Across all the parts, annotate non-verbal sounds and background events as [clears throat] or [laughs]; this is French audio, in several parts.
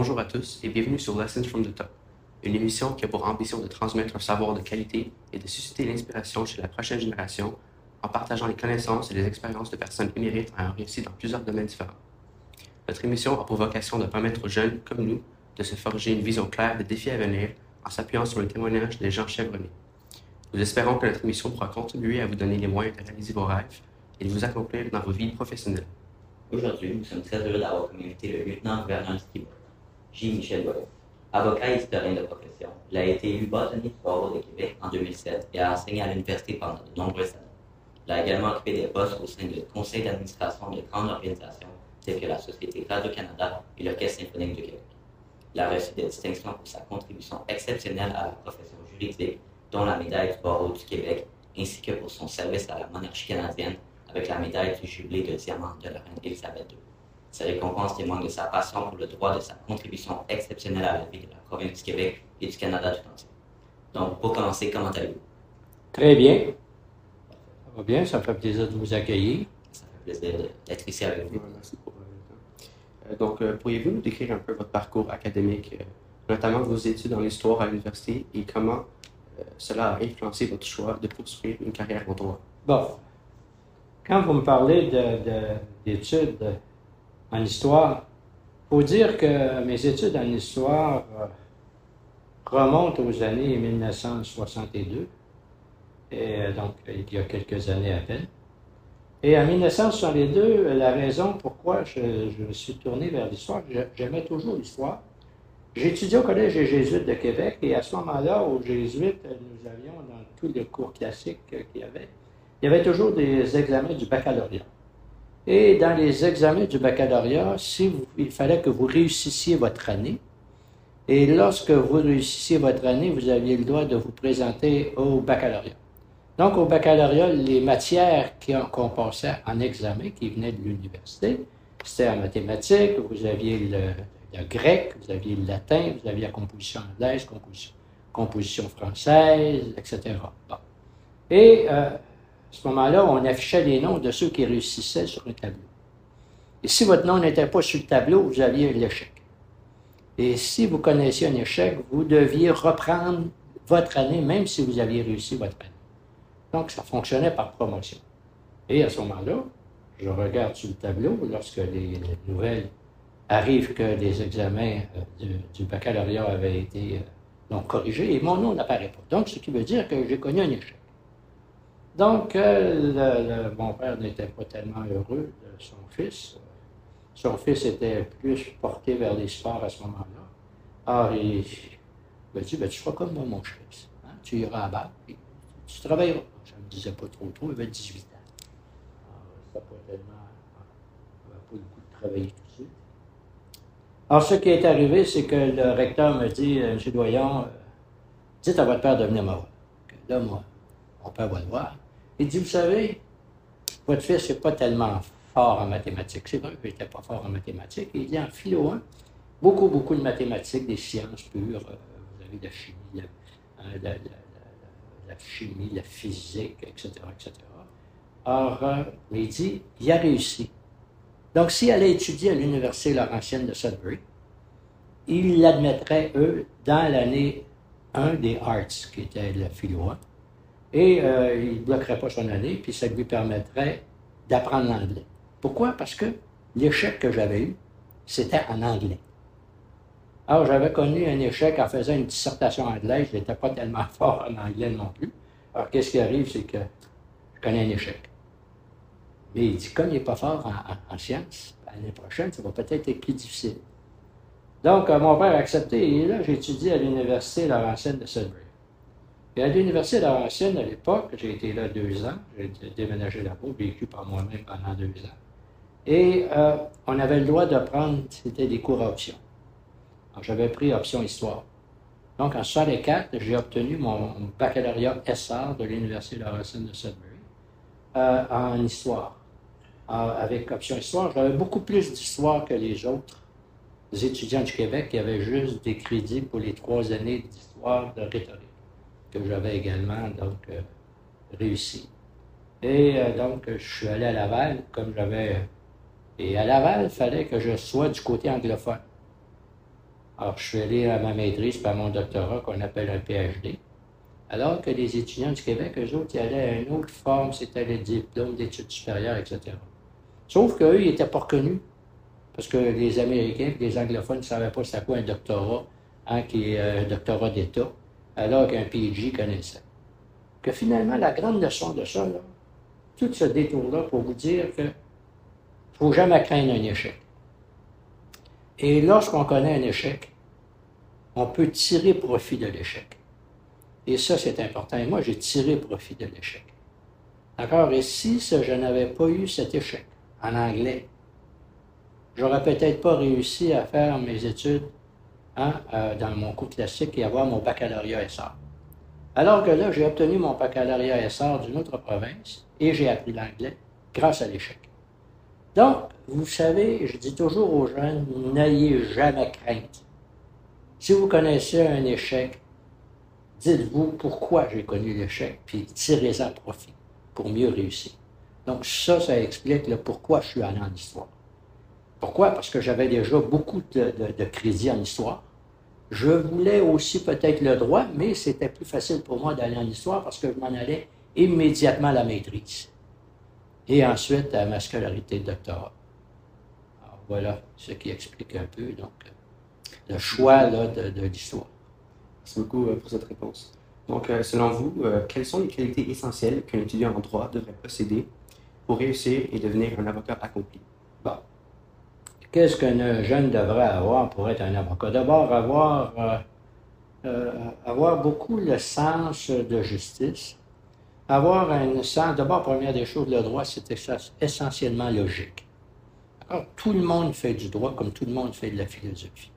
Bonjour à tous et bienvenue sur Lessons from the Top, une émission qui a pour ambition de transmettre un savoir de qualité et de susciter l'inspiration chez la prochaine génération en partageant les connaissances et les expériences de personnes émérites ayant réussi dans plusieurs domaines différents. Notre émission a pour vocation de permettre aux jeunes comme nous de se forger une vision claire des défis à venir en s'appuyant sur le témoignage des gens chevronnés. Nous espérons que notre émission pourra contribuer à vous donner les moyens de réaliser vos rêves et de vous accomplir dans vos vies professionnelles. Aujourd'hui, nous sommes très heureux d'avoir comme le lieutenant-gouverneur du Québec, J. Michel Boyer. Avocat et historien de profession, il a été élu bâtonnier du barreau de Québec en 2007 et a enseigné à l'université pendant de nombreuses années. Il a également occupé des postes au sein du conseil d'administration de grandes organisations telles que la Société Radio-Canada et l'Orchestre symphonique du Québec. Il a reçu des distinctions pour sa contribution exceptionnelle à la profession juridique, dont la médaille du barreau du Québec, ainsi que pour son service à la monarchie canadienne avec la médaille du jubilé de diamant de la reine Elisabeth II. Ces récompenses témoignent de sa passion pour le droit, de sa contribution exceptionnelle à la vie de la province du Québec et du Canada tout entier. Donc, pour commencer, comment allez-vous? Très bien. Ça va bien, ça me fait plaisir de vous accueillir. Ça fait plaisir d'être ici avec vous. Merci pour euh, Donc, euh, pourriez-vous nous décrire un peu votre parcours académique, euh, notamment vos études en histoire à l'université et comment cela a influencé votre choix de poursuivre une carrière en droit? Bon. Quand vous me parlez d'études en histoire, il faut dire que mes études en histoire euh, remontent aux années 1962, et euh, donc il y a quelques années à peine. Et en 1962, la raison pourquoi je, me suis tourné vers l'histoire, j'aimais toujours l'histoire. Étudié au Collège des Jésuites de Québec et à ce moment-là, aux Jésuites, nous avions dans tous les cours classiques qu'il y avait, il y avait toujours des examens du baccalauréat. Et dans les examens du baccalauréat, il fallait que vous réussissiez votre année, et lorsque vous réussissiez votre année, vous aviez le droit de vous présenter au baccalauréat. Donc, au baccalauréat, les matières qu'on passait en examen, qui venaient de l'université, c'était en mathématiques, vous aviez le, le grec, vous aviez le latin, vous aviez la composition anglaise, composition, composition française, etc. Bon. Et euh, à ce moment-là, on affichait les noms de ceux qui réussissaient sur un tableau. Et si votre nom n'était pas sur le tableau, vous aviez l'échec. Et si vous connaissiez un échec, vous deviez reprendre votre année, même si vous aviez réussi votre année. Donc, ça fonctionnait par promotion. Et à ce moment-là, je regarde sur le tableau, lorsque les, les nouvelles arrivent que les examens euh, du, du baccalauréat avaient été euh, donc corrigés, et mon nom n'apparaît pas. Donc, ce qui veut dire que j'ai connu un échec. Donc, euh, mon père n'était pas tellement heureux de son fils. Son fils était plus porté vers les sports à ce moment-là. Alors, il m'a dit, ben, tu feras comme moi, mon fils. Hein? Tu iras à bas, puis tu travailleras. Je ne me disais pas trop tôt, il avait 18 ans. Alors, pas tellement... N'avait pas le goût de travailler tout de suite. Alors, ce qui est arrivé, c'est que le recteur me dit, euh, M. Doyon, euh, dites à votre père de venir me voir. Là, moi, mon père va le voir. Il dit, vous savez, votre fils n'est pas tellement fort en mathématiques. C'est vrai qu'il n'était pas fort en mathématiques. Il dit en philo 1, beaucoup, beaucoup de mathématiques, des sciences pures. Euh, vous avez la chimie, la, hein, la- la- la- la chimie, la physique, etc., etc. Alors, euh, mais il dit, il a réussi. Donc, s'il allait étudier à l'Université Laurentienne de Sudbury, il l'admettrait, eux, dans l'année 1 des Arts, qui était le philo 1. Et euh, il ne bloquerait pas son année, puis ça lui permettrait d'apprendre l'anglais. Pourquoi? Parce que l'échec que j'avais eu, c'était en anglais. Alors, j'avais connu un échec en faisant une dissertation anglaise, je n'étais pas tellement [laughs] fort en anglais non plus. Alors, qu'est-ce qui arrive, c'est que je connais un échec. Mais il dit, comme il n'est pas fort en, en- en sciences, l'année prochaine, ça va peut-être être plus difficile. Donc, euh, mon père a accepté, et là, j'ai étudié à l'Université Laurentienne de Sudbury. Et à l'Université Laurentienne, à l'époque, j'ai été là deux ans, j'ai déménagé là-bas, vécu par moi-même pendant deux ans. Et euh, on avait le droit de prendre, c'était des cours à option. J'avais pris option histoire. Donc, en 64, j'ai obtenu mon baccalauréat SR de l'Université Laurentienne de Sudbury euh, en histoire. Avec option histoire, j'avais beaucoup plus d'histoire que les autres étudiants du Québec qui avaient juste des crédits pour les trois années d'histoire de rhétorique, que j'avais également donc euh, réussi. Et euh, donc, je suis allé à Laval, comme j'avais. Et à Laval, il fallait que je sois du côté anglophone. Alors, je suis allé à ma maîtrise, pas mon doctorat, qu'on appelle un PhD. Alors que les étudiants du Québec, eux autres, ils allaient à une autre forme, c'était le diplôme d'études supérieures, etc. Sauf qu'eux, ils n'étaient pas reconnus. Parce que les Américains et les anglophones ne savaient pas c'était quoi un doctorat, hein, qui est un doctorat d'État, alors qu'un PhD connaissait. Que finalement, la grande leçon de ça, tout ce détour-là pour vous dire que faut jamais craindre un échec. Et lorsqu'on connaît un échec, on peut tirer profit de l'échec. Et ça, c'est important. Et moi, j'ai tiré profit de l'échec. D'accord? Et si je n'avais pas eu cet échec en anglais, j'aurais peut-être pas réussi à faire mes études hein, euh, dans mon cours classique et avoir mon baccalauréat SR. Alors que là, j'ai obtenu mon baccalauréat SR d'une autre province et j'ai appris l'anglais grâce à l'échec. Donc, vous savez, je dis toujours aux jeunes, n'ayez jamais crainte. Si vous connaissez un échec, dites-vous pourquoi j'ai connu l'échec, puis tirez-en profit pour mieux réussir. Donc ça, ça explique le pourquoi je suis allé en histoire. Pourquoi? Parce que j'avais déjà beaucoup de, de, crédit en histoire. Je voulais aussi peut-être le droit, mais c'était plus facile pour moi d'aller en histoire parce que je m'en allais immédiatement à la maîtrise. Et ensuite à ma scolarité de doctorat. Voilà ce qui explique un peu donc, le choix là, de, de l'histoire. Merci beaucoup euh, pour cette réponse. Donc, euh, selon vous, euh, quelles sont les qualités essentielles qu'un étudiant en droit devrait posséder pour réussir et devenir un avocat accompli? Qu'est-ce qu'un jeune devrait avoir pour être un avocat? D'abord, avoir, avoir beaucoup le sens de justice. Avoir un sens, d'abord, première des choses, le droit, c'est essentiellement logique. Alors, tout le monde fait du droit comme tout le monde fait de la philosophie.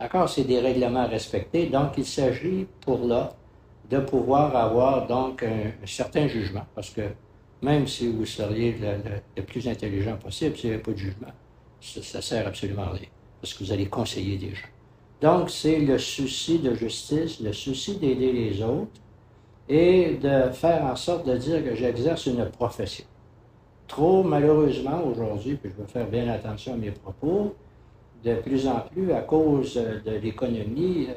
D'accord? C'est des règlements respectés. Donc, il s'agit pour là de pouvoir avoir donc un, certain jugement, parce que même si vous seriez le, plus intelligent possible, s'il n'y avait pas de jugement, ça ne sert absolument à rien, parce que vous allez conseiller des gens. Donc, c'est le souci de justice, le souci d'aider les autres et de faire en sorte de dire que j'exerce une profession. Trop, malheureusement, aujourd'hui, puis je vais faire bien attention à mes propos, de plus en plus, à cause de l'économie, euh,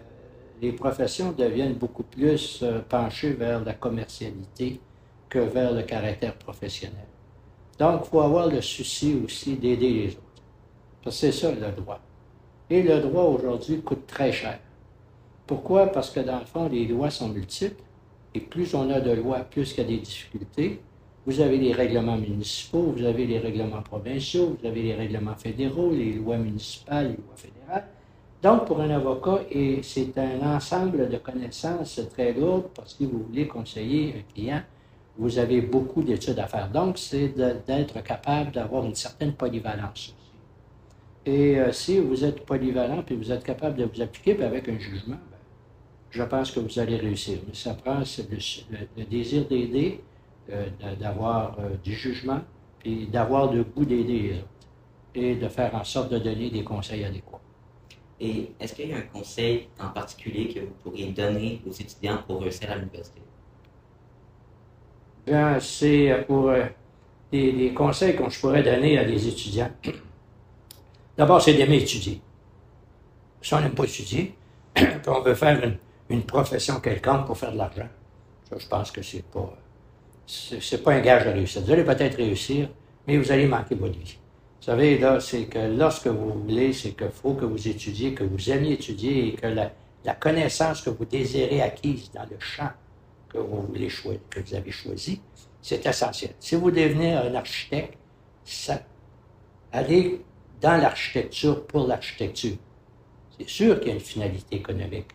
les professions deviennent beaucoup plus euh, penchées vers la commercialité que vers le caractère professionnel. Donc, il faut avoir le souci aussi d'aider les autres. C'est ça le droit. Et le droit aujourd'hui coûte très cher. Pourquoi? Parce que dans le fond, les lois sont multiples. Et plus on a de lois, plus il y a des difficultés. Vous avez les règlements municipaux, vous avez les règlements provinciaux, vous avez les règlements fédéraux, les lois municipales, les lois fédérales. Donc, pour un avocat, et c'est un ensemble de connaissances très lourdes parce que vous voulez conseiller un client, vous avez beaucoup d'études à faire. Donc, c'est d'être capable d'avoir une certaine polyvalence Et euh, si vous êtes polyvalent puis vous êtes capable de vous appliquer puis avec un jugement, ben, je pense que vous allez réussir. Mais ça prend le désir d'aider, euh, d'avoir euh, du jugement, puis d'avoir le goût d'aider les autres et de faire en sorte de donner des conseils adéquats. Et est-ce qu'il y a un conseil en particulier que vous pourriez donner aux étudiants pour réussir à l'université? Bien, c'est pour des, conseils que je pourrais donner à des étudiants. D'abord, c'est d'aimer étudier. Si on n'aime pas étudier, [clears throat] puis on veut faire une, profession quelconque pour faire de l'argent, ça, je pense que c'est pas c'est pas un gage de réussite. Vous allez peut-être réussir, mais vous allez manquer votre vie. Vous savez, là, c'est que lorsque vous voulez, c'est qu'il faut que vous étudiez, que vous aimiez étudier et que la, connaissance que vous désirez acquise dans le champ que vous, que vous avez choisi, c'est essentiel. Si vous devenez un architecte, ça, allez dans l'architecture pour l'architecture. C'est sûr qu'il y a une finalité économique,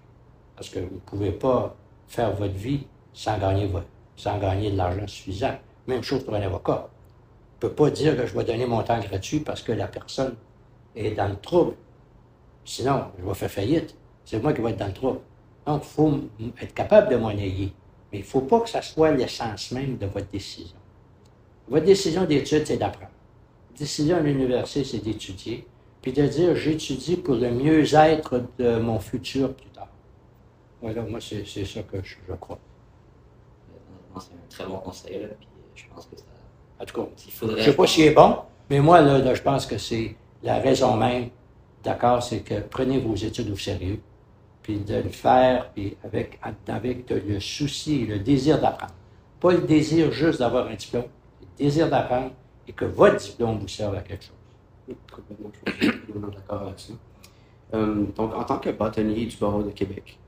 parce que vous ne pouvez pas faire votre vie sans gagner sans gagner de l'argent suffisant. Même chose pour un avocat. On ne peut pas dire que je vais donner mon temps gratuit parce que la personne est dans le trouble. Sinon, je vais faire faillite. C'est moi qui vais être dans le trouble. Donc, il faut être capable de monnayer. Mais il ne faut pas que ça soit l'essence même de votre décision. Votre décision d'étude, c'est d'apprendre. Décision à l'université, c'est d'étudier. Puis de dire, j'étudie pour le mieux-être de mon futur plus tard. Voilà, moi, c'est ça que je crois c'est un très bon conseil. Là, puis je pense que ça. En tout cas, il faudrait. Je sais pas s'il est bon, mais moi, là, je pense que c'est la raison même d'accord, c'est que prenez vos études au sérieux, puis de le faire, puis avec, avec le souci le désir d'apprendre. Pas le désir juste d'avoir un diplôme, le désir d'apprendre et que votre diplôme vous serve à quelque chose. Complètement, je suis complètement d'accord avec ça. Euh, donc, en tant que bâtonnier du barreau de Québec,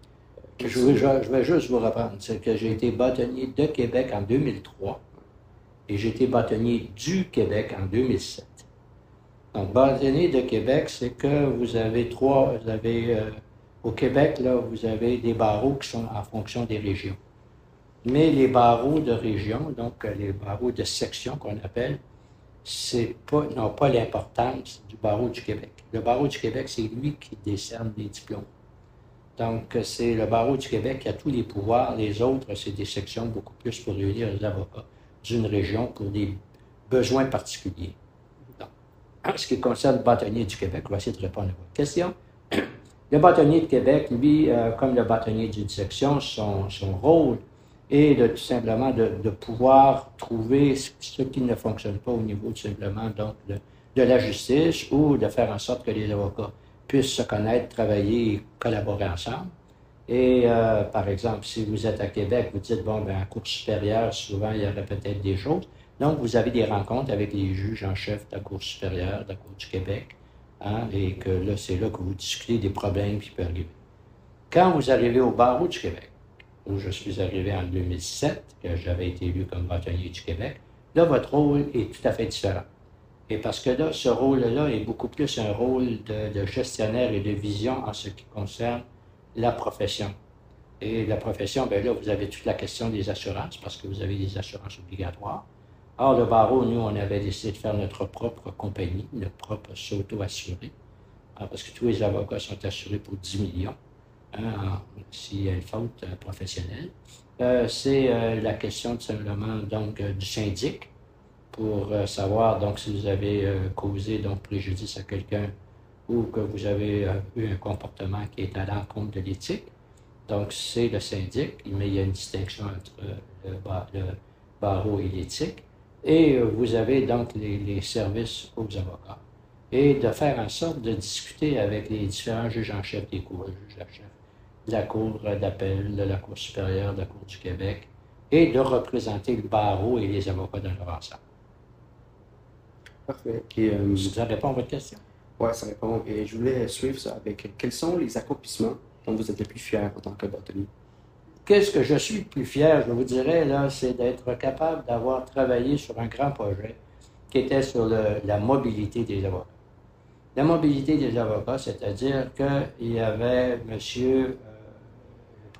je, je, vais juste vous reprendre. C'est que j'ai été bâtonnier de Québec en 2003 et j'ai été bâtonnier du Québec en 2007. Donc, bâtonnier de Québec, c'est que vous avez trois, vous avez, euh, au Québec, là, vous avez des barreaux qui sont en fonction des régions. Mais les barreaux de région, donc euh, les barreaux de section qu'on appelle, c'est pas, n'ont pas l'importance du barreau du Québec. Le barreau du Québec, c'est lui qui décerne les diplômes. Donc, c'est le barreau du Québec qui a tous les pouvoirs. Les autres, c'est des sections beaucoup plus pour réunir les avocats d'une région pour des besoins particuliers. Donc, en ce qui concerne le bâtonnier du Québec, on va essayer de répondre à votre question. [clears throat] Le bâtonnier de Québec, lui, euh, comme le bâtonnier d'une section, son, son rôle est de tout simplement de, pouvoir trouver ce, qui ne fonctionne pas au niveau tout simplement donc de, de la justice ou de faire en sorte que les avocats puissent se connaître, travailler et collaborer ensemble. Et euh, par exemple, si vous êtes à Québec, vous dites, bon, ben, en cours supérieure, souvent, il y aurait peut-être des choses. Donc, vous avez des rencontres avec les juges en chef de la Cour supérieure, de la Cour du Québec, hein, et que là, c'est là que vous discutez des problèmes qui peuvent arriver. Quand vous arrivez au barreau du Québec, où je suis arrivé en 2007, que j'avais été élu comme bâtonnier du Québec, là, votre rôle est tout à fait différent. Et parce que là, ce rôle-là est beaucoup plus un rôle de, gestionnaire et de vision en ce qui concerne la profession. Et la profession, bien là, vous avez toute la question des assurances, parce que vous avez des assurances obligatoires. Or, le barreau, nous, on avait décidé de faire notre propre compagnie, notre propre s'auto-assurer, hein, parce que tous les avocats sont assurés pour 10 millions, s'il y a une faute euh, professionnelle. Euh, c'est euh, la question, tout simplement, donc, du syndic, pour savoir donc si vous avez causé donc préjudice à quelqu'un ou que vous avez eu un comportement qui est à l'encontre de l'éthique. Donc c'est le syndic, mais il y a une distinction entre le, barreau et l'éthique. Et vous avez donc les, services aux avocats. Et de faire en sorte de discuter avec les différents juges en chef des cours, juges en chef de la Cour d'appel, de la Cour supérieure, de la Cour du Québec, et de représenter le barreau et les avocats dans leur ensemble. Parfait. Euh, ça répond à votre question? Oui, ça répond. Et je voulais suivre ça avec quels sont les accomplissements dont vous êtes le plus fier en tant que bâtonnier? Qu'est-ce que je suis le plus fier, je vous dirais, là, c'est d'être capable d'avoir travaillé sur un grand projet qui était sur la mobilité des avocats. La mobilité des avocats, c'est-à-dire qu'il y avait monsieur euh, le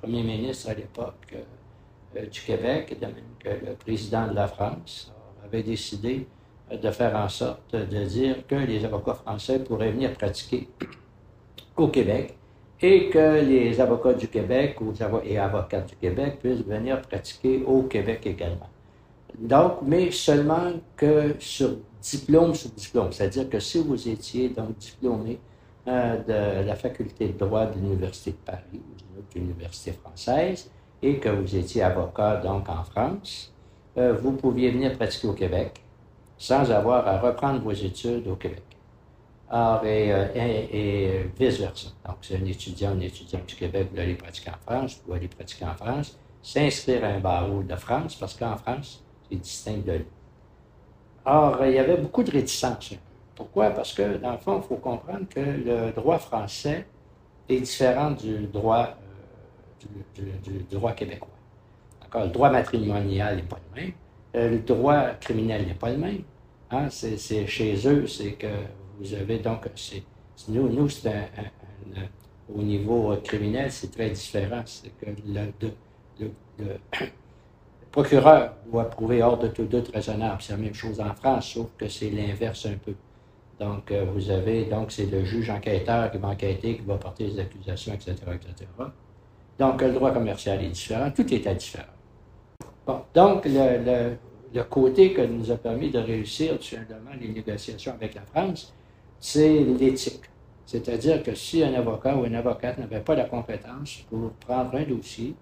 premier ministre à l'époque euh, du Québec, que le président de la France avait décidé de faire en sorte de dire que les avocats français pourraient venir pratiquer au Québec et que les avocats du Québec et avocats du Québec puissent venir pratiquer au Québec également. Donc, mais seulement que sur diplôme sur diplôme, c'est-à-dire que si vous étiez donc diplômé euh, de la faculté de droit de l'Université de Paris ou d'une autre université française et que vous étiez avocat donc en France, euh, vous pouviez venir pratiquer au Québec sans avoir à reprendre vos études au Québec. Or, et, euh, vice-versa. Donc, c'est un étudiant, un étudiant du Québec, vous allez pratiquer en France, vous allez pratiquer en France, s'inscrire à un barreau de France, parce qu'en France, c'est distinct de lui. Or, il y avait beaucoup de réticence. Pourquoi? Parce que, dans le fond, il faut comprendre que le droit français est différent du droit, du, droit québécois. Le droit matrimonial n'est pas le même. Euh, le droit criminel n'est pas le même. Hein? C'est, chez eux, c'est que vous avez donc. nous, nous c'est au niveau criminel, c'est très différent. C'est que le, [coughs] procureur doit prouver hors de tout doute raisonnable. C'est la même chose en France, sauf que c'est l'inverse un peu. Donc, euh, vous avez, donc, c'est le juge enquêteur qui va enquêter, qui va porter les accusations, etc. Donc, le droit commercial est différent? Tout est différent. Donc, le, côté que nous a permis de réussir tout les négociations avec la France, c'est l'éthique. C'est-à-dire que si un avocat ou une avocate n'avait pas la compétence pour prendre un dossier,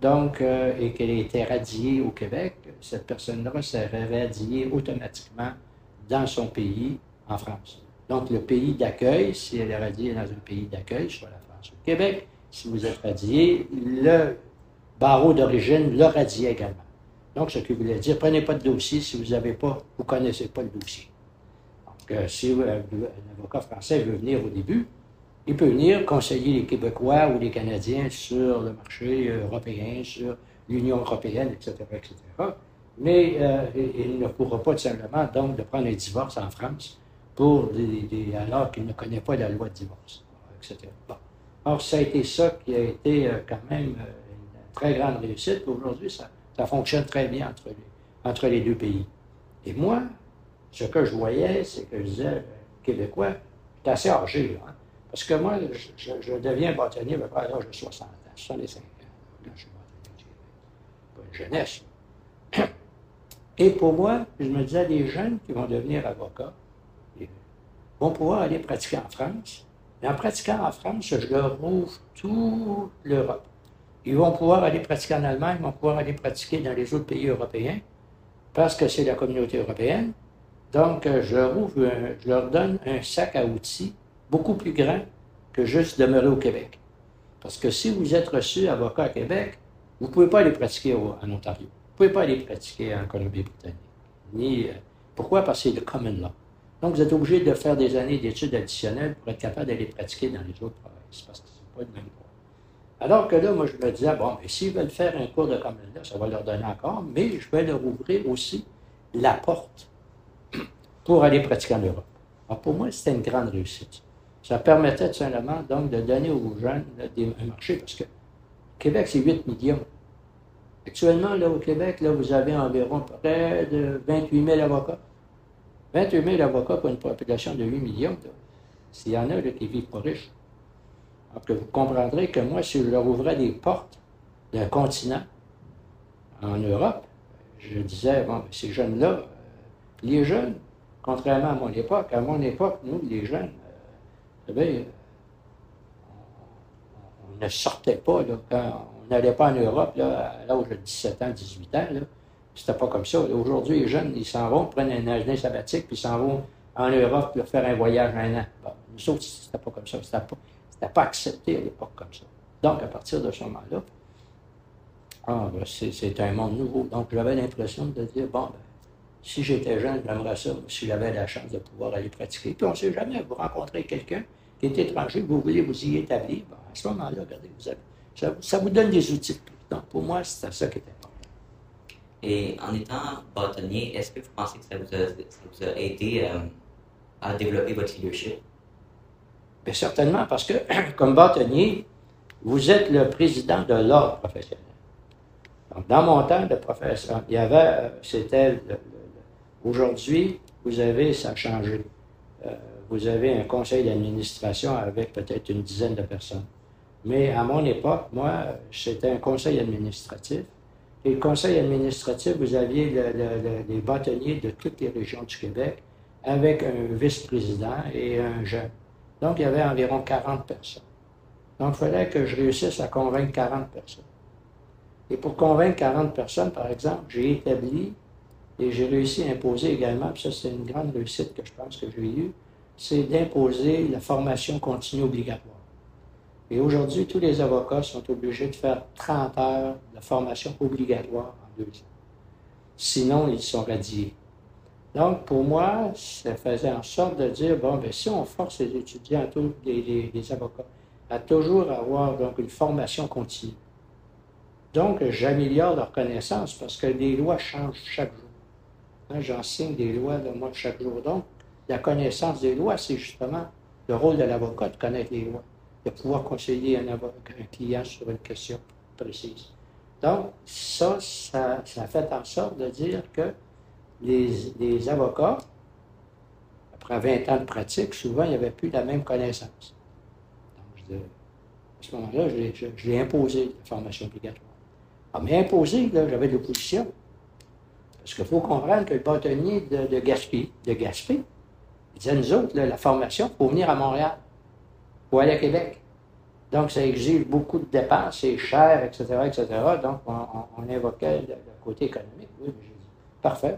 donc, euh, et qu'elle était radiée au Québec, cette personne-là serait radiée automatiquement dans son pays, en France. Donc, le pays d'accueil, si elle est radiée dans un pays d'accueil, soit la France ou le Québec, si vous êtes radié, le barreau d'origine le radiait également. Donc, ce qui voulait dire, prenez pas de dossier si vous n'avez pas, vous connaissez pas le dossier. Donc, euh, si euh, un avocat français veut venir au début, il peut venir conseiller les Québécois ou les Canadiens sur le marché européen, sur l'Union européenne, etc., etc. Mais euh, il ne pourra pas tout simplement donc de prendre un divorce en France pour alors qu'il ne connaît pas la loi de divorce, etc. Bon. Alors, ça a été ça qui a été euh, quand même euh, une très grande réussite. Aujourd'hui, ça, fonctionne très bien entre les, deux pays. Et moi, ce que je voyais, c'est que je disais, Québécois, j'étais assez âgé, hein, parce que moi, je, deviens bâtonnier à peu près à l'âge de 60 ans, 65 ans, quand je suis bâtonnier. Pas une jeunesse. [clears throat] Et pour moi, je me disais, les jeunes qui vont devenir avocats vont pouvoir aller pratiquer en France. Et en pratiquant en France, je leur ouvre toute l'Europe. Ils vont pouvoir aller pratiquer en Allemagne, ils vont pouvoir aller pratiquer dans les autres pays européens, parce que c'est la communauté européenne. Donc, je leur, ouvre je leur donne un sac à outils beaucoup plus grand que juste demeurer au Québec. Parce que si vous êtes reçu avocat à Québec, vous ne pouvez pas aller pratiquer en Ontario. Vous ne pouvez pas aller pratiquer en Colombie-Britannique. Ni, euh, pourquoi? Parce que c'est le common law. Donc, vous êtes obligé de faire des années d'études additionnelles pour être capable d'aller pratiquer dans les autres provinces, parce que ce n'est pas le même droit. Alors que là, moi, je me disais, bon, mais s'ils veulent faire un cours de common law, ça va leur donner encore, mais je vais leur ouvrir aussi la porte pour aller pratiquer en Europe. Alors, pour moi, c'était une grande réussite. Ça permettait tout simplement, donc, de donner aux jeunes un marché, parce que Québec, c'est 8 millions. Actuellement, là, au Québec, là, vous avez environ près de 28 000 avocats. 28 000 avocats pour une population de 8 millions. S'il y en a qui vivent pas riches. Donc, vous comprendrez que moi, si je leur ouvrais des portes d'un continent en Europe, je disais, bon, ben, ces jeunes-là, euh, les jeunes, contrairement à mon époque, à mon époque, nous, les jeunes, euh, vous savez, on, ne sortait pas on n'allait pas en Europe là, à l'âge de 17 ans, 18 ans. Là. C'était pas comme ça. Aujourd'hui, les jeunes, ils s'en vont, prennent un année sabbatique, puis ils s'en vont en Europe pour faire un voyage un an. Bon, nous c'était pas comme ça. C'était pas, pas accepté à l'époque comme ça. Donc, à partir de ce moment-là, ah, ben, c'est un monde nouveau. Donc, j'avais l'impression de dire, bon, ben, si j'étais jeune, j'aimerais ça, si j'avais la chance de pouvoir aller pratiquer. Puis on ne sait jamais, vous rencontrez quelqu'un qui est étranger, vous voulez vous y établir. à ce moment-là, regardez, vous avez ça, vous donne des outils. Donc, pour moi, c'est ça qui important. Et en étant bâtonnier, est-ce que vous pensez que ça vous a, aidé euh, à développer votre leadership? Bien, certainement, parce que [clears throat] comme bâtonnier, vous êtes le président de l'ordre professionnel. Dans mon temps de professeur, il y avait, euh, c'était, aujourd'hui, vous avez, ça a changé. Euh, vous avez un conseil d'administration avec peut-être une dizaine de personnes. Mais à mon époque, moi, c'était un conseil administratif. Et le conseil administratif, vous aviez les bâtonniers de toutes les régions du Québec avec un vice-président et un jeune. Donc, il y avait environ 40 personnes. Donc, il fallait que je réussisse à convaincre 40 personnes. Et pour convaincre 40 personnes, par exemple, j'ai établi et j'ai réussi à imposer également, puis ça c'est une grande réussite que je pense que j'ai eue, c'est d'imposer la formation continue obligatoire. Et aujourd'hui, tous les avocats sont obligés de faire 30 heures de formation obligatoire en deux ans. Sinon, ils sont radiés. Donc, pour moi, ça faisait en sorte de dire, bon, bien, si on force les étudiants, tous les, avocats, à toujours avoir donc une formation continue, donc j'améliore leur connaissance parce que les lois changent chaque jour. Hein, J'enseigne des lois, de moi, chaque jour. Donc, la connaissance des lois, c'est justement le rôle de l'avocat de connaître les lois de pouvoir conseiller un, un, client sur une question précise. Donc, ça, ça, ça, fait en sorte de dire que les, avocats, après 20 ans de pratique, souvent, il n'y avait plus la même connaissance. Donc, à ce moment-là, je, l'ai imposé, la formation obligatoire. Ah, mais imposé, j'avais de l'opposition. Parce qu'il faut comprendre que le bâtonnier de, de Gaspé, de Gaspé, il disait, nous autres, la formation, il faut venir à Montréal ou aller à Québec. Donc, ça exige beaucoup de dépenses, c'est cher, etc., etc. Donc, on, invoquait le, côté économique. Oui, parfait.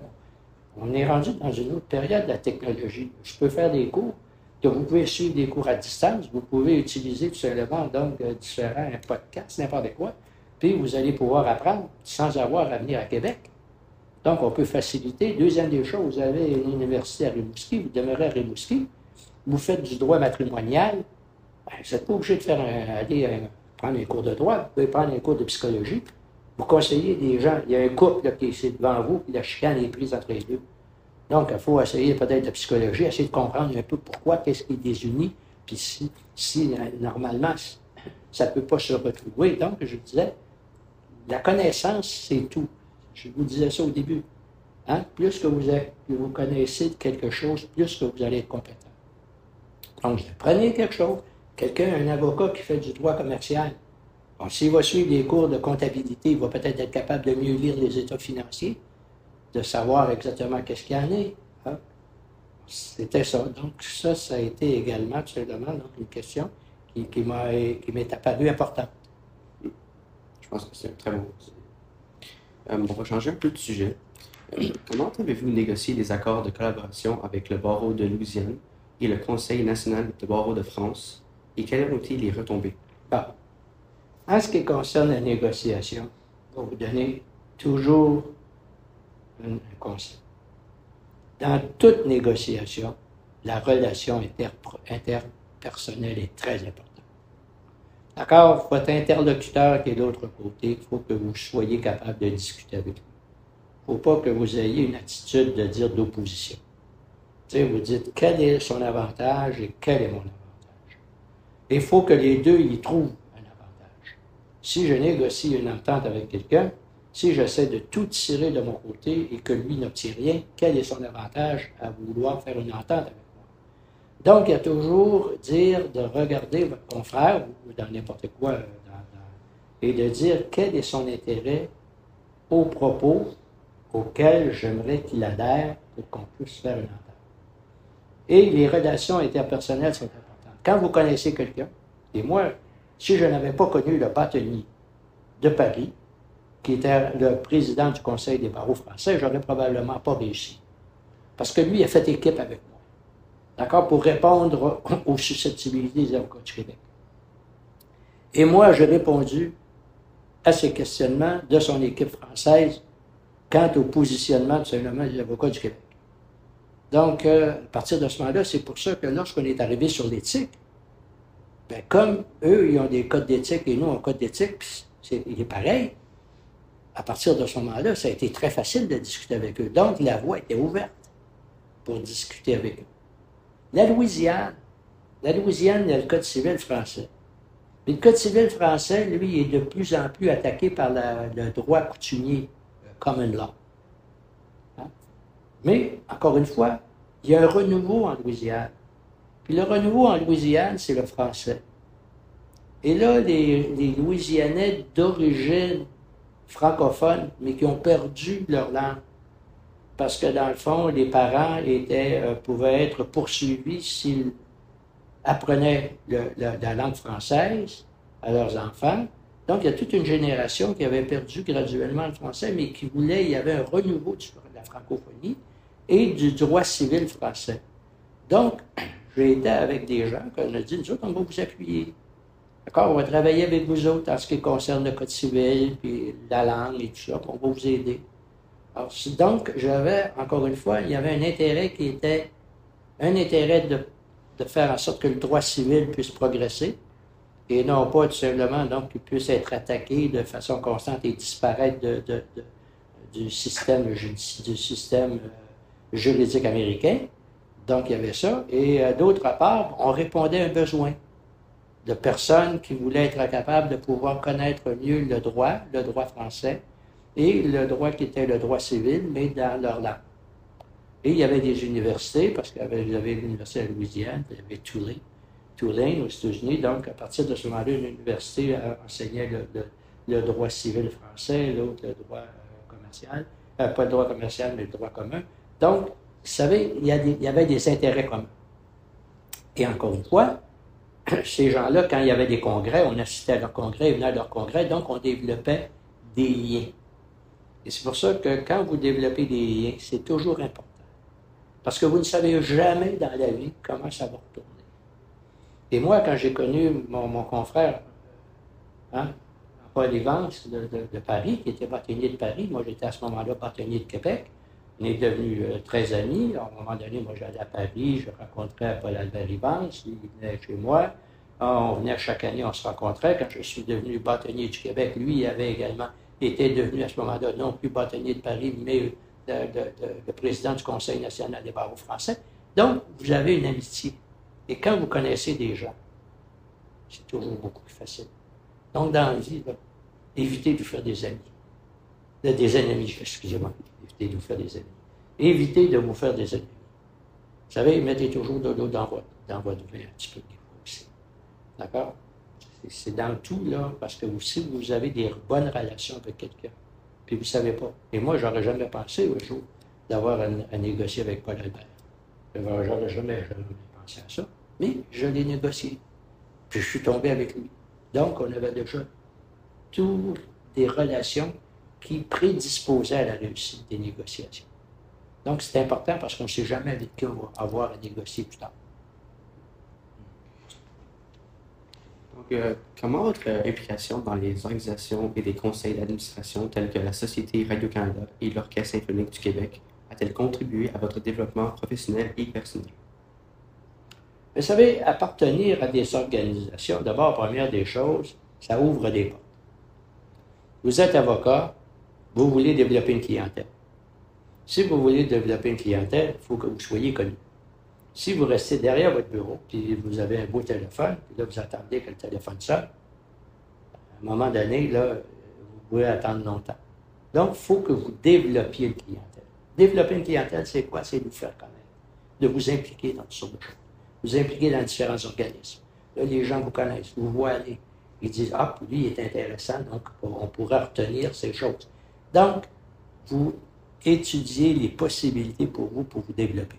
On est rendu dans une autre période de la technologie. Je peux faire des cours que vous pouvez suivre des cours à distance, vous pouvez utiliser tout simplement donc euh, différents podcasts, n'importe quoi, puis vous allez pouvoir apprendre sans avoir à venir à Québec. Donc, on peut faciliter. Deuxième des choses, vous avez une université à Rimouski, vous demeurez à Rimouski, vous faites du droit matrimonial, vous n'êtes pas obligé de faire aller prendre un cours de droit, vous pouvez prendre un cours de psychologie, vous conseillez des gens, il y a un couple qui est devant vous, puis la chicane est prise entre les deux. Donc, il faut essayer peut-être de psychologie, essayer de comprendre un peu pourquoi, qu'est-ce qui les unit, puis si, si euh, normalement, ça ne peut pas se retrouver. Donc, je disais, la connaissance, c'est tout. Je vous disais ça au début. Hein? Plus que vous, êtes, vous connaissez quelque chose, plus que vous allez être compétent. Donc, prenez quelque chose. Quelqu'un, un avocat qui fait du droit commercial, s'il va suivre des cours de comptabilité, il va peut-être être capable de mieux lire les états financiers de savoir exactement qu'est-ce qu'il y en est. Hein. C'était ça. Donc, ça, ça a été également, tout simplement, une question qui, m'est apparue importante. Je pense que c'est un très bon. Euh, on va changer un peu de sujet. Euh, comment avez-vous négocié les accords de collaboration avec le barreau de Louisiane et le Conseil national de barreau de France? Et quelles ont été les retombées? En ce qui concerne la négociation, je vais vous donner toujours un conseil. Dans toute négociation, la relation interpersonnelle est très importante. D'accord? Votre interlocuteur qui est de l'autre côté, il faut que vous soyez capable de discuter avec lui. Il ne faut pas que vous ayez une attitude de dire d'opposition. Vous dites quel est son avantage et quel est mon avantage? Il faut que les deux y trouvent un avantage. Si je négocie une entente avec quelqu'un, si j'essaie de tout tirer de mon côté et que lui n'obtient rien, quel est son avantage à vouloir faire une entente avec moi? Donc, il y a toujours dire de regarder votre confrère ou dans n'importe quoi euh, et de dire quel est son intérêt aux propos auxquels j'aimerais qu'il adhère pour qu'on puisse faire une entente. Et les relations interpersonnelles sont. Quand vous connaissez quelqu'un, et moi, si je n'avais pas connu le bâtonnier de Paris, qui était le président du Conseil des barreaux français, j'aurais probablement pas réussi. Parce que lui a fait équipe avec moi. D'accord? Pour répondre aux susceptibilités des avocats du Québec. Et moi, j'ai répondu à ces questionnements de son équipe française quant au positionnement simplement des avocats du Québec. Donc, euh, à partir de ce moment-là, c'est pour ça que lorsqu'on est arrivé sur l'éthique, ben, comme eux, ils ont des codes d'éthique et nous, un code d'éthique, c'est, il est pareil, à partir de ce moment-là, ça a été très facile de discuter avec eux. Donc, la voie était ouverte pour discuter avec eux. La Louisiane, la Louisiane, il y a le Code civil français. Mais le Code civil français, lui, est de plus en plus attaqué par le droit coutumier, common law. Mais, encore une fois, il y a un renouveau en Louisiane. Puis le renouveau en Louisiane, c'est le français. Et là, les, Louisianais d'origine francophones, mais qui ont perdu leur langue. Parce que dans le fond, les parents euh, pouvaient être poursuivis s'ils apprenaient la langue française à leurs enfants. Donc, il y a toute une génération qui avait perdu graduellement le français, mais qui voulait, il y avait un renouveau de la francophonie et du droit civil français. Donc, [clears throat] j'ai été avec des gens qu'on a dit, nous autres, on va vous appuyer. D'accord? On va travailler avec vous autres en ce qui concerne le code civil, puis la langue et tout ça, on va vous aider. Alors, donc, j'avais, encore une fois, il y avait un intérêt qui était un intérêt de, faire en sorte que le droit civil puisse progresser et non pas tout simplement donc qu'il puisse être attaqué de façon constante et disparaître de, du système, du système euh, juridique américain. Donc, il y avait ça. Et euh, d'autre part, on répondait à un besoin de personnes qui voulaient être capables de pouvoir connaître mieux le droit, le droit français, et le droit qui était le droit civil, mais dans leur langue. Et il y avait des universités, parce qu'il y avait, l'université à Louisiane, il y avait Tulane, Tulane aux États-Unis, donc à partir de ce moment-là, une université enseignait le, droit civil français, l'autre le droit euh, commercial, euh, pas le droit commercial, mais le droit commun. Donc, vous savez, il y, avait des intérêts communs. Et encore une fois, [clears throat] ces gens-là, quand il y avait des congrès, on assistait à leurs congrès, ils venaient à leurs congrès, donc on développait des liens. Et c'est pour ça que quand vous développez des liens, c'est toujours important. Parce que vous ne savez jamais dans la vie comment ça va retourner. Et moi, quand j'ai connu mon, confrère, hein, Paul Evans de, Paris, qui était bâtonnier de Paris, moi j'étais à ce moment-là bâtonnier de Québec, on est devenus euh, très amis. À un moment donné, moi j'allais à Paris, je rencontrais Paul Albert Evans, il venait chez moi. Ah, on venait chaque année, on se rencontrait. Quand je suis devenu bâtonnier du Québec, lui avait également été devenu à ce moment-là non plus bâtonnier de Paris, mais le président du Conseil national des barreaux français. Donc, vous avez une amitié. Et quand vous connaissez des gens, c'est toujours beaucoup plus facile. Donc, dans la vie, évitez de faire des amis. Des ennemis, excusez-moi. Évitez de vous faire des amis. Évitez de vous faire des ennemis. Vous savez, mettez toujours de l'eau dans votre, dans votre vin un petit peu aussi. D'accord? C'est dans tout, là, parce que vous, si vous avez des bonnes relations avec quelqu'un, puis vous ne savez pas. Et moi, j'aurais jamais pensé un jour d'avoir à, négocier avec Paul Albert. J'aurais jamais, jamais pensé à ça. Mais je l'ai négocié. Puis je suis tombé avec lui. Donc, on avait déjà toutes des relations qui prédisposaient à la réussite des négociations. Donc, c'est important parce qu'on ne sait jamais avec qui on va avoir à négocier plus tard. Euh, comment votre euh, implication dans les organisations et les conseils d'administration tels que la Société Radio-Canada et l'Orchestre symphonique du Québec a-t-elle contribué à votre développement professionnel et personnel? Vous savez, appartenir à des organisations, d'abord, première des choses, ça ouvre des portes. Vous êtes avocat, vous voulez développer une clientèle. Si vous voulez développer une clientèle, il faut que vous soyez connu. Si vous restez derrière votre bureau, puis vous avez un beau téléphone, puis là, vous attendez que le téléphone sonne, à un moment donné, là, vous pouvez attendre longtemps. Donc, il faut que vous développiez une clientèle. Développer une clientèle, c'est quoi? C'est de vous faire connaître, de vous impliquer dans de choses, vous impliquer dans différents organismes. Là, les gens vous connaissent, vous voient aller. Ils disent, ah, lui, il est intéressant, donc on pourra retenir ces choses. Donc, vous étudiez les possibilités pour vous, pour vous développer.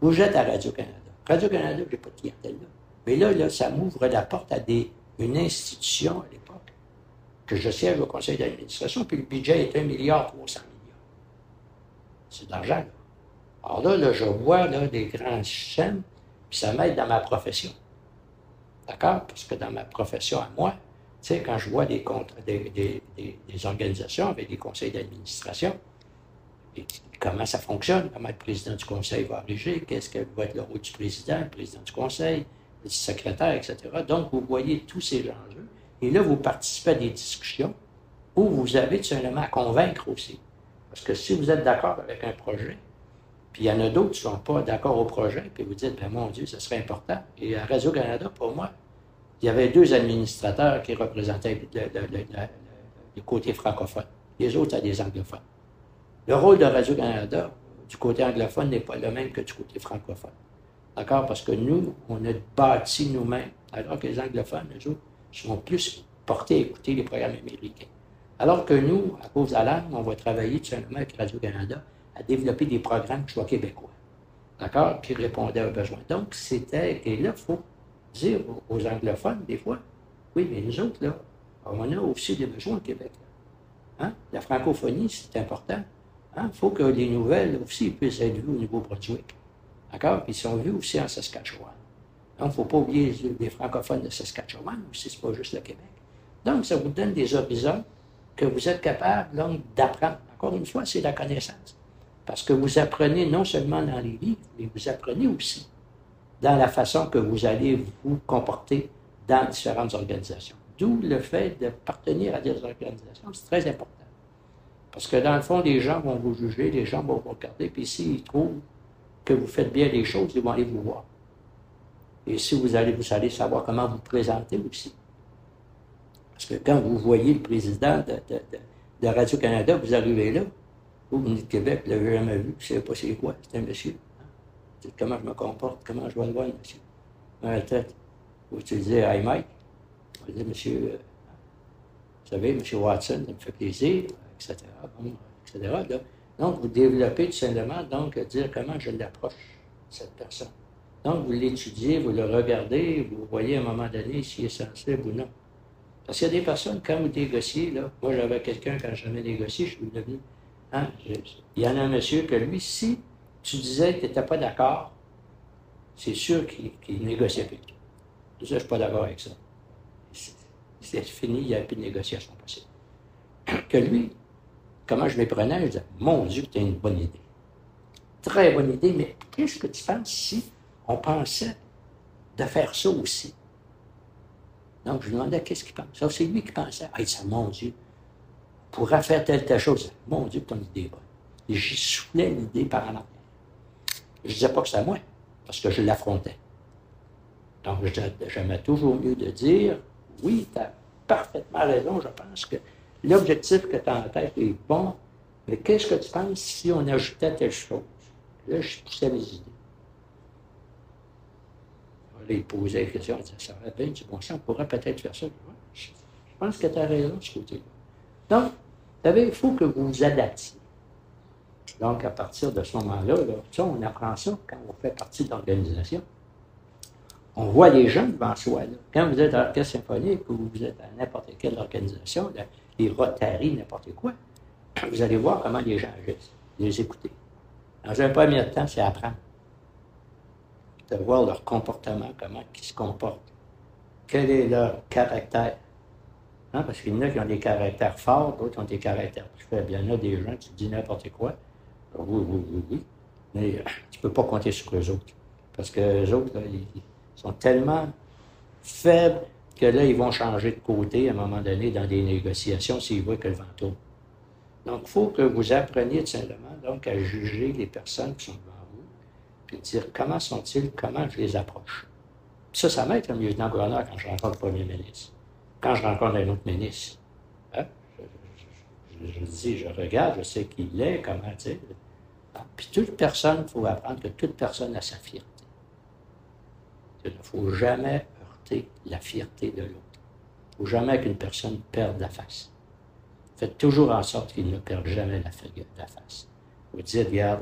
Vous êtes à Radio-Canada. Radio-Canada, je n'ai pas de clientèle là. Mais là, là ça m'ouvre la porte à des, une institution à l'époque, que je siège au conseil d'administration, puis le budget est 1 milliard 300 millions. C'est de l'argent, là. Alors là, là, je vois là, des grands chaînes, puis ça m'aide dans ma profession. D'accord? Parce que dans ma profession à moi, tu sais, quand je vois des, des, organisations avec des conseils d'administration, comment ça fonctionne, comment le président du conseil va ériger, qu'est-ce que va être le rôle du président, le président du conseil, le secrétaire, etc. Donc, vous voyez tous ces enjeux. Et là, vous participez à des discussions où vous avez tout simplement à convaincre aussi. Parce que si vous êtes d'accord avec un projet, puis il y en a d'autres qui ne sont pas d'accord au projet, puis vous dites, ben mon Dieu, ce serait important. Et à Radio-Canada, pour moi, il y avait deux administrateurs qui représentaient le, côté francophone. Les autres, c'est des anglophones. Le rôle de Radio-Canada du côté anglophone n'est pas le même que du côté francophone. D'accord? Parce que nous, on a bâti nous-mêmes, alors que les anglophones, eux autres, sont plus portés à écouter les programmes américains. Alors que nous, à cause de la langue, on va travailler tout simplement avec Radio-Canada à développer des programmes qui soient québécois. D'accord? Qui répondaient aux besoins. Donc, c'était, et là, il faut dire aux anglophones, des fois, oui, mais nous autres, là, on a aussi des besoins au Québec. Hein? La francophonie, c'est important. Il hein? faut que les nouvelles aussi puissent être vues au Nouveau-Brunswick. D'accord? Puis ils sont vues aussi en Saskatchewan. Donc, il ne faut pas oublier les francophones de Saskatchewan aussi, ce n'est pas juste le Québec. Donc, ça vous donne des horizons que vous êtes capable d'apprendre. Encore une fois, c'est la connaissance. Parce que vous apprenez non seulement dans les livres, mais vous apprenez aussi dans la façon que vous allez vous comporter dans différentes organisations. D'où le fait de partenir à des organisations, c'est très important. Parce que dans le fond, les gens vont vous juger, les gens vont vous regarder, puis s'ils trouvent que vous faites bien les choses, ils vont aller vous voir. Et si vous allez, vous allez savoir comment vous présenter aussi. Parce que quand vous voyez le président de, Radio-Canada, vous arrivez là, vous venez de Québec, vous l'avez jamais vu, je ne savez pas c'est quoi, c'est un monsieur. Comment je me comporte, comment je vais le voir, monsieur? Dans la tête. Vous utilisez Hi Mike. Vous dites, monsieur, euh, vous savez, monsieur Watson, ça me fait plaisir etc. Donc, vous développez tout simplement, donc, dire comment je l'approche, cette personne. Donc, vous l'étudiez, vous le regardez, vous voyez à un moment donné s'il est sensible ou non. Parce qu'il y a des personnes, quand vous négociez, là, moi j'avais quelqu'un quand j'avais négocié, je suis devenu. Hein, il y en a un monsieur que lui, si tu disais que tu n'étais pas d'accord, c'est sûr qu'il négociait avec toi. Je ne suis pas d'accord avec ça. C'est fini, il n'y a plus de négociation possible. Que lui, comment je prenais, je disais, mon Dieu, tu as une bonne idée. Très bonne idée, mais qu'est-ce que tu penses si on pensait de faire ça aussi? Donc, je lui demandais qu'est-ce qu'il pense? Ça, c'est lui qui pensait. Ah, il disait, mon Dieu, on pourrait faire telle, telle chose. Mon Dieu, ton idée est bonne. J'y soufflais l'idée par en arrière. Je ne disais pas que c'était moi, parce que je l'affrontais. Donc, j'aimais toujours mieux de dire, oui, tu as parfaitement raison, je pense que l'objectif que tu as en tête est bon, mais qu'est-ce que tu penses si on ajoutait telle chose? Là, je poussais les idées. Là, il posait la question, disait, ça va bien du bon sens, on pourrait peut-être faire ça. je pense que tu as raison de ce côté-là. Donc, vous savez, il faut que vous vous adaptiez. Donc, à partir de ce moment-là, on apprend ça quand on fait partie de l'organisation. On voit les gens devant soi. Quand vous êtes à l'orchestre symphonique ou vous êtes à n'importe quelle organisation, les Rotary, n'importe quoi, [clears throat] vous allez voir comment les gens agissent, les écouter. Dans un premier temps, c'est apprendre. De voir leur comportement, comment ils se comportent. Quel est leur caractère. Hein, parce qu'il y en a qui ont des caractères forts, d'autres ont des caractères plus faibles. Il y en a des gens qui disent n'importe quoi. Oui, oui, oui, oui. Mais euh, tu ne peux pas compter sur eux autres. Parce que les autres, ils sont tellement faibles que là, ils vont changer de côté à un moment donné dans des négociations s'ils voient que le vent tourne. Donc, il faut que vous appreniez tout simplement donc, à juger les personnes qui sont devant vous, puis dire comment sont-ils, comment je les approche. ça, ça m'aide comme lieutenant-gouverneur quand je rencontre le premier ministre. Quand je rencontre un autre ministre, hein, je, dis, je regarde, je sais qui il est, comment, tu puis toute personne, il faut apprendre que toute personne a sa fierté. Il ne faut jamais heurter la fierté de l'autre. Il ne faut jamais qu'une personne perde la face. Faites toujours en sorte qu'il ne perde jamais la, la face. Vous dites, regarde,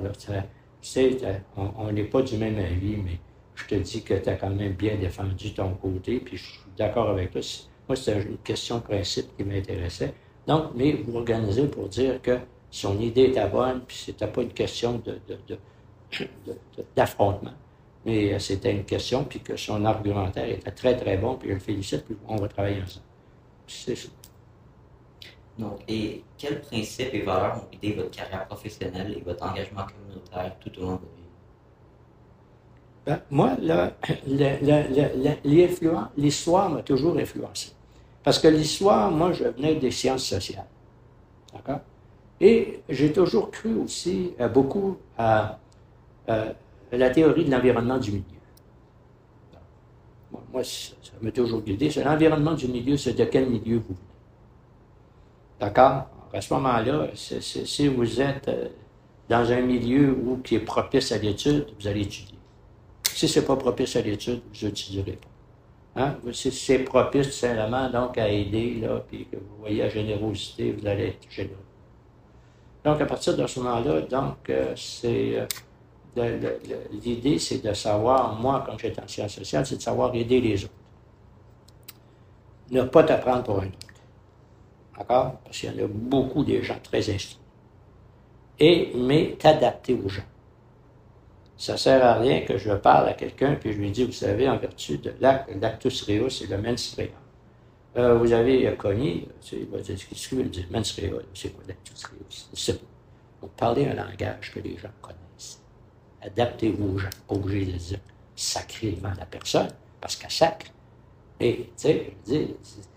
on n'est pas du même avis, mais je te dis que tu as quand même bien défendu ton côté, puis je suis d'accord avec toi. Moi, c'était une question de principe qui m'intéressait. Donc, mais vous organisez pour dire que son idée était bonne, puis c'était pas une question d'affrontement. mais euh, c'était une question, puis que son argumentaire était très, très bon, puis je le félicite, puis on va travailler ensemble. C'est ça. Donc, et quels principes et valeurs ont guidé votre carrière professionnelle et votre engagement communautaire tout au long de votre vie? Ben, moi, l'histoire m'a toujours influencé. Parce que l'histoire, moi, je venais des sciences sociales. D'accord? Et j'ai toujours cru aussi euh, beaucoup à, la théorie de l'environnement du milieu. Moi, ça m'a toujours guidé. C'est l'environnement du milieu, c'est de quel milieu vous venez. D'accord? À ce moment-là, si vous êtes euh, dans un milieu où, qui est propice à l'étude, vous allez étudier. Si ce n'est pas propice à l'étude, vous n'étudierez pas. Hein? C'est propice simplement donc à aider, là, puis que vous voyez la générosité, vous allez être généreux. Donc, à partir de ce moment-là, donc, euh, c'est. Euh, l'idée, c'est de savoir, moi, quand j'étais en sciences sociales, c'est de savoir aider les autres. Ne pas t'apprendre pour un autre. D'accord? Parce qu'il y en a beaucoup des gens très instruits. Et, mais t'adapter aux gens. Ça ne sert à rien que je parle à quelqu'un puis je lui dis, vous savez, en vertu de l'actus reus et le mens. Euh, vous avez connu, il va c'est? C'est Donc, parlez un langage que les gens connaissent. Adaptez-vous aux gens, obligé de dire sacré la personne, parce qu'elle sacre. Et, tu sais,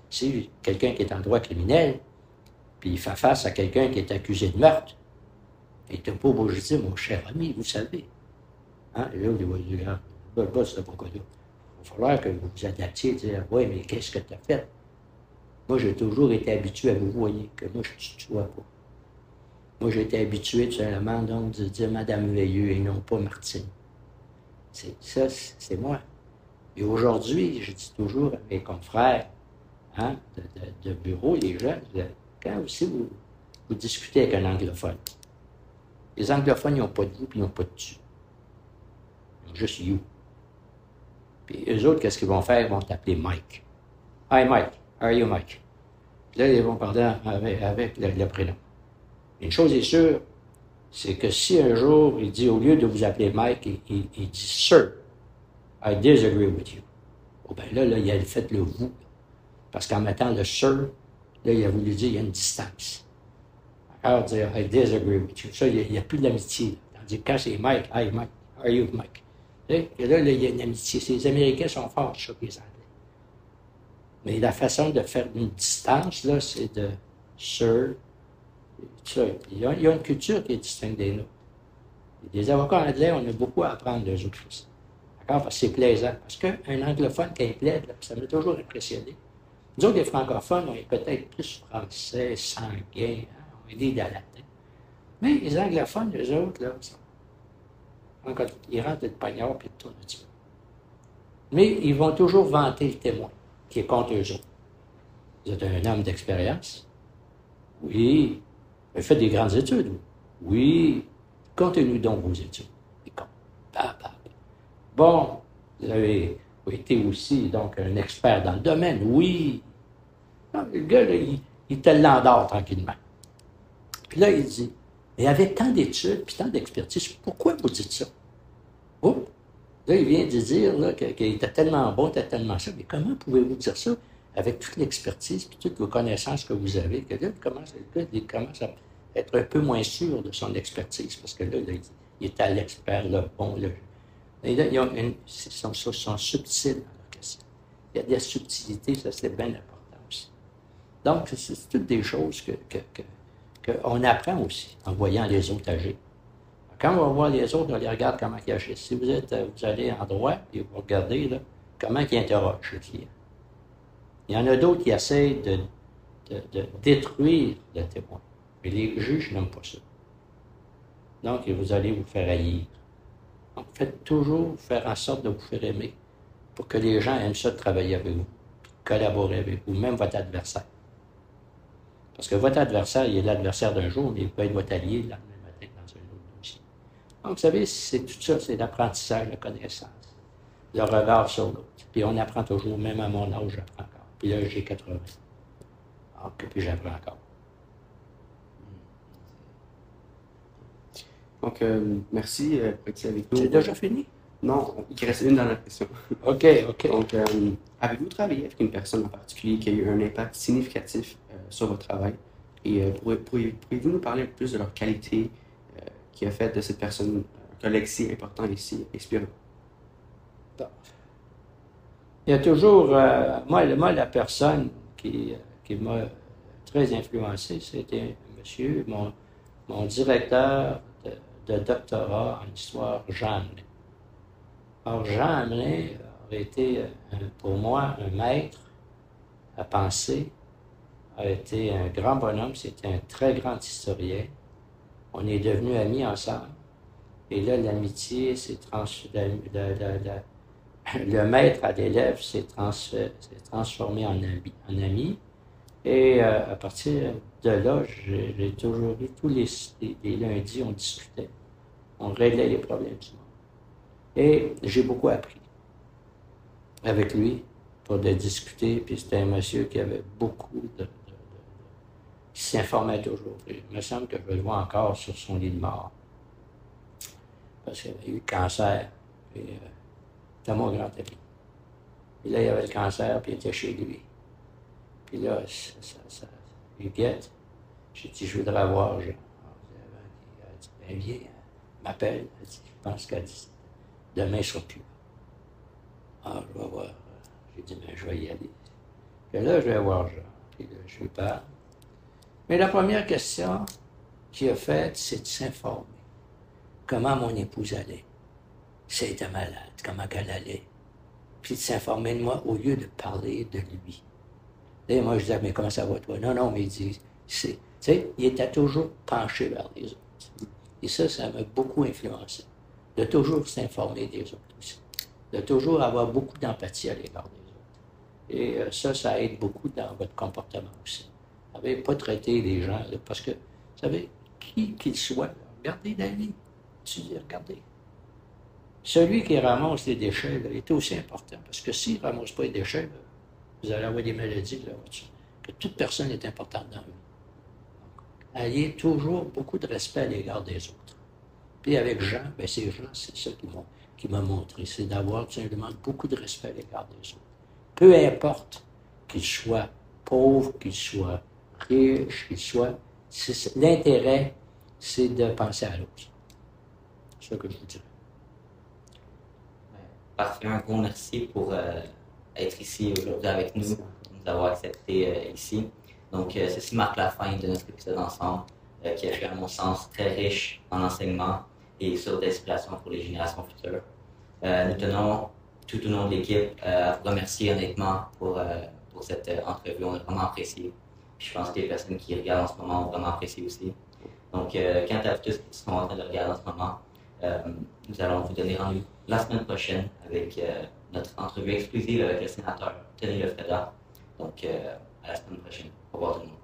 si quelqu'un qui est en droit criminel, puis il fait face à quelqu'un qui est accusé de meurtre, il n'est pas obligé de mon cher ami, vous savez, Hein? Et là, vous allez dire, c'est pas Il va falloir que vous vous adaptiez dire, oui, mais qu'est-ce que tu as fait? Moi, j'ai toujours été habitué à vous voyez, que moi, je ne tutoie pas. Moi, j'ai été habitué, tout simplement, donc, de dire Madame Veilleux et non pas Martine. C'est, ça, c'est moi. Et aujourd'hui, je dis toujours à mes confrères hein, de, bureau, les jeunes, quand aussi vous, discutez avec un anglophone, les anglophones, ils n'ont pas de vous, puis ils n'ont pas de tu juste you. Puis eux autres, qu'est-ce qu'ils vont faire? Ils vont t'appeler Mike. Hi Mike, how are you Mike? Là, ils vont parler avec, le, prénom. Une chose est sûre, c'est que si un jour il dit, au lieu de vous appeler Mike, il, dit Sir, I disagree with you. Oh, ben là, là, il a fait le vous. Parce qu'en mettant le sir, là, il a voulu dire il y a une distance. Alors, dire I disagree with you. Ça, il n'y a, plus d'amitié. Tandis que quand c'est Mike, hi Mike, are you Mike? Et là, là, il y a une amitié. Les Américains sont forts sur les Anglais. Mais la façon de faire une distance, là, c'est de sir. Il y, a, y, a, une culture qui est distincte des nôtres. Les avocats anglais, on a beaucoup à apprendre d'eux autres. D'accord? Parce que c'est plaisant. Parce qu'un anglophone, quand il plaide, ça m'a toujours impressionné. Nous autres, les francophones, on est peut-être plus français, sanguins, hein? on est des latin. Mais les anglophones, eux autres, là, ils rentrent de pagnard et de tournent. Mais ils vont toujours vanter le témoin qui est contre. Vous êtes un homme d'expérience? Oui. Vous avez fait des grandes études? Oui. Contez-nous donc vos études. Bon, vous avez été aussi donc un expert dans le domaine. Oui. le gars, là, il, il te l'endort tranquillement. Puis là, il dit, et avec tant d'études puis tant d'expertise, pourquoi vous dites ça? Oh, Là, il vient de dire qu'il était tellement bon, était tellement ça. Mais comment pouvez-vous dire ça avec toute l'expertise et toutes vos connaissances que vous avez? Que là, il commence, il à être un peu moins sûr de son expertise parce que là, il est à l'expert, le bon, là, ils sont, subtils dans leur question. Il y a des subtilités, ça c'est bien important aussi. Donc, c'est toutes des choses qu'on que, que, apprend aussi en voyant les autres agir. Quand on va voir les autres, on les regarde comment ils agissent. Si vous êtes, euh, vous allez en droit et vous regardez là, comment ils interrogent le client. Il y en a d'autres qui essayent de, de, détruire le témoin. Mais les juges n'aiment pas ça. Donc, vous allez vous faire haïr. Donc, faites toujours faire en sorte de vous faire aimer pour que les gens aiment ça de travailler avec vous, collaborer avec vous, même votre adversaire. Parce que votre adversaire, il est l'adversaire d'un jour, mais il peut être votre allié. Donc, vous savez, c'est tout ça, c'est l'apprentissage, la connaissance, le regard sur l'autre. Puis on apprend toujours, même à mon âge, j'apprends encore. Puis là, j'ai 80. Donc, puis j'apprends encore. Donc, euh, merci euh, pour être avec nous. C'est déjà fini? Non, il reste une dernière question. OK, OK. Donc, euh, avez-vous travaillé avec une personne en particulier qui a eu un impact significatif sur votre travail? Et pourriez-vous nous parler un peu plus de leur qualité, qui a fait de cette personne un collègue si important et si? Il y a toujours, euh, moi, la personne qui, qui m'a très influencé, c'était monsieur, mon, mon directeur de, doctorat en histoire, Jean Amené. Alors, Jean Amené a été euh, pour moi un maître à penser, a été un grand bonhomme, c'était un très grand historien, on est devenus amis ensemble. Et là, l'amitié s'est. Le, maître à l'élève s'est transformé en ami. Et euh, à partir de là, j'ai toujours eu tous les, lundis, on discutait. On réglait les problèmes du monde. Et j'ai beaucoup appris avec lui pour discuter. Puis c'était un monsieur qui avait beaucoup de, s'informait toujours. Il me semble que je le vois encore sur son lit de mort. Parce qu'il avait eu le cancer. Puis, euh, c'était mon grand ami. Puis là, il avait le cancer, puis il était chez lui. Puis là, ça, ça, il. J'ai dit, je voudrais voir Jean. Elle dit, ben viens, m'appelle. Elle dit, je pense qu'elle dit, demain, je sera plus Ah, je vais voir. J'ai dit, ben, je vais y aller. Puis là, je vais voir Jean. Puis là, je lui parle. Mais la première question qu'il a faite, c'est de s'informer. Comment mon épouse allait. Si elle était malade, comment elle allait. Puis de s'informer de moi au lieu de parler de lui. Et moi, je disais, mais comment ça va toi? Non, non, mais il dit, c'est, tu sais, il était toujours penché vers les autres. Et ça, ça m'a beaucoup influencé. De toujours s'informer des autres aussi. De toujours avoir beaucoup d'empathie à l'égard des autres. Et euh, ça, ça aide beaucoup dans votre comportement aussi savez, pas traiter les gens, parce que, vous savez, qui qu'il soit, regardez la vie. Tu dis, regardez. Celui qui ramasse les déchets est aussi important, parce que s'il ne ramasse pas les déchets, vous allez avoir des maladies là Que toute personne est importante dans la vie. ayez toujours beaucoup de respect à l'égard des autres. Puis avec Jean, ben ces gens, c'est ça qui m'a montré, c'est d'avoir simplement beaucoup de respect à l'égard des autres. peu importe qu'il soit pauvre, qu'il soit riche, qu'il soit. L'intérêt, c'est de penser à l'autre. C'est ça que je vous dirais. Parfait. Un gros merci pour euh, être ici aujourd'hui avec nous, nous avoir accepté euh, ici. Donc, euh, ceci marque la fin de notre épisode ensemble, qui a fait, à mon sens, très riche en enseignement et sur d'inspiration pour les générations futures. nous tenons tout au nom de l'équipe à vous remercier honnêtement pour, pour cette entrevue. On a vraiment apprécié. Je pense que les personnes qui regardent en ce moment ont vraiment apprécié aussi. Donc, quant à tous qui sont en train de regarder en ce moment, nous allons vous donner rendez-vous la semaine prochaine avec euh, notre entrevue exclusive avec le sénateur Tony Lefreda. Donc, euh, à la semaine prochaine. Au revoir tout le monde.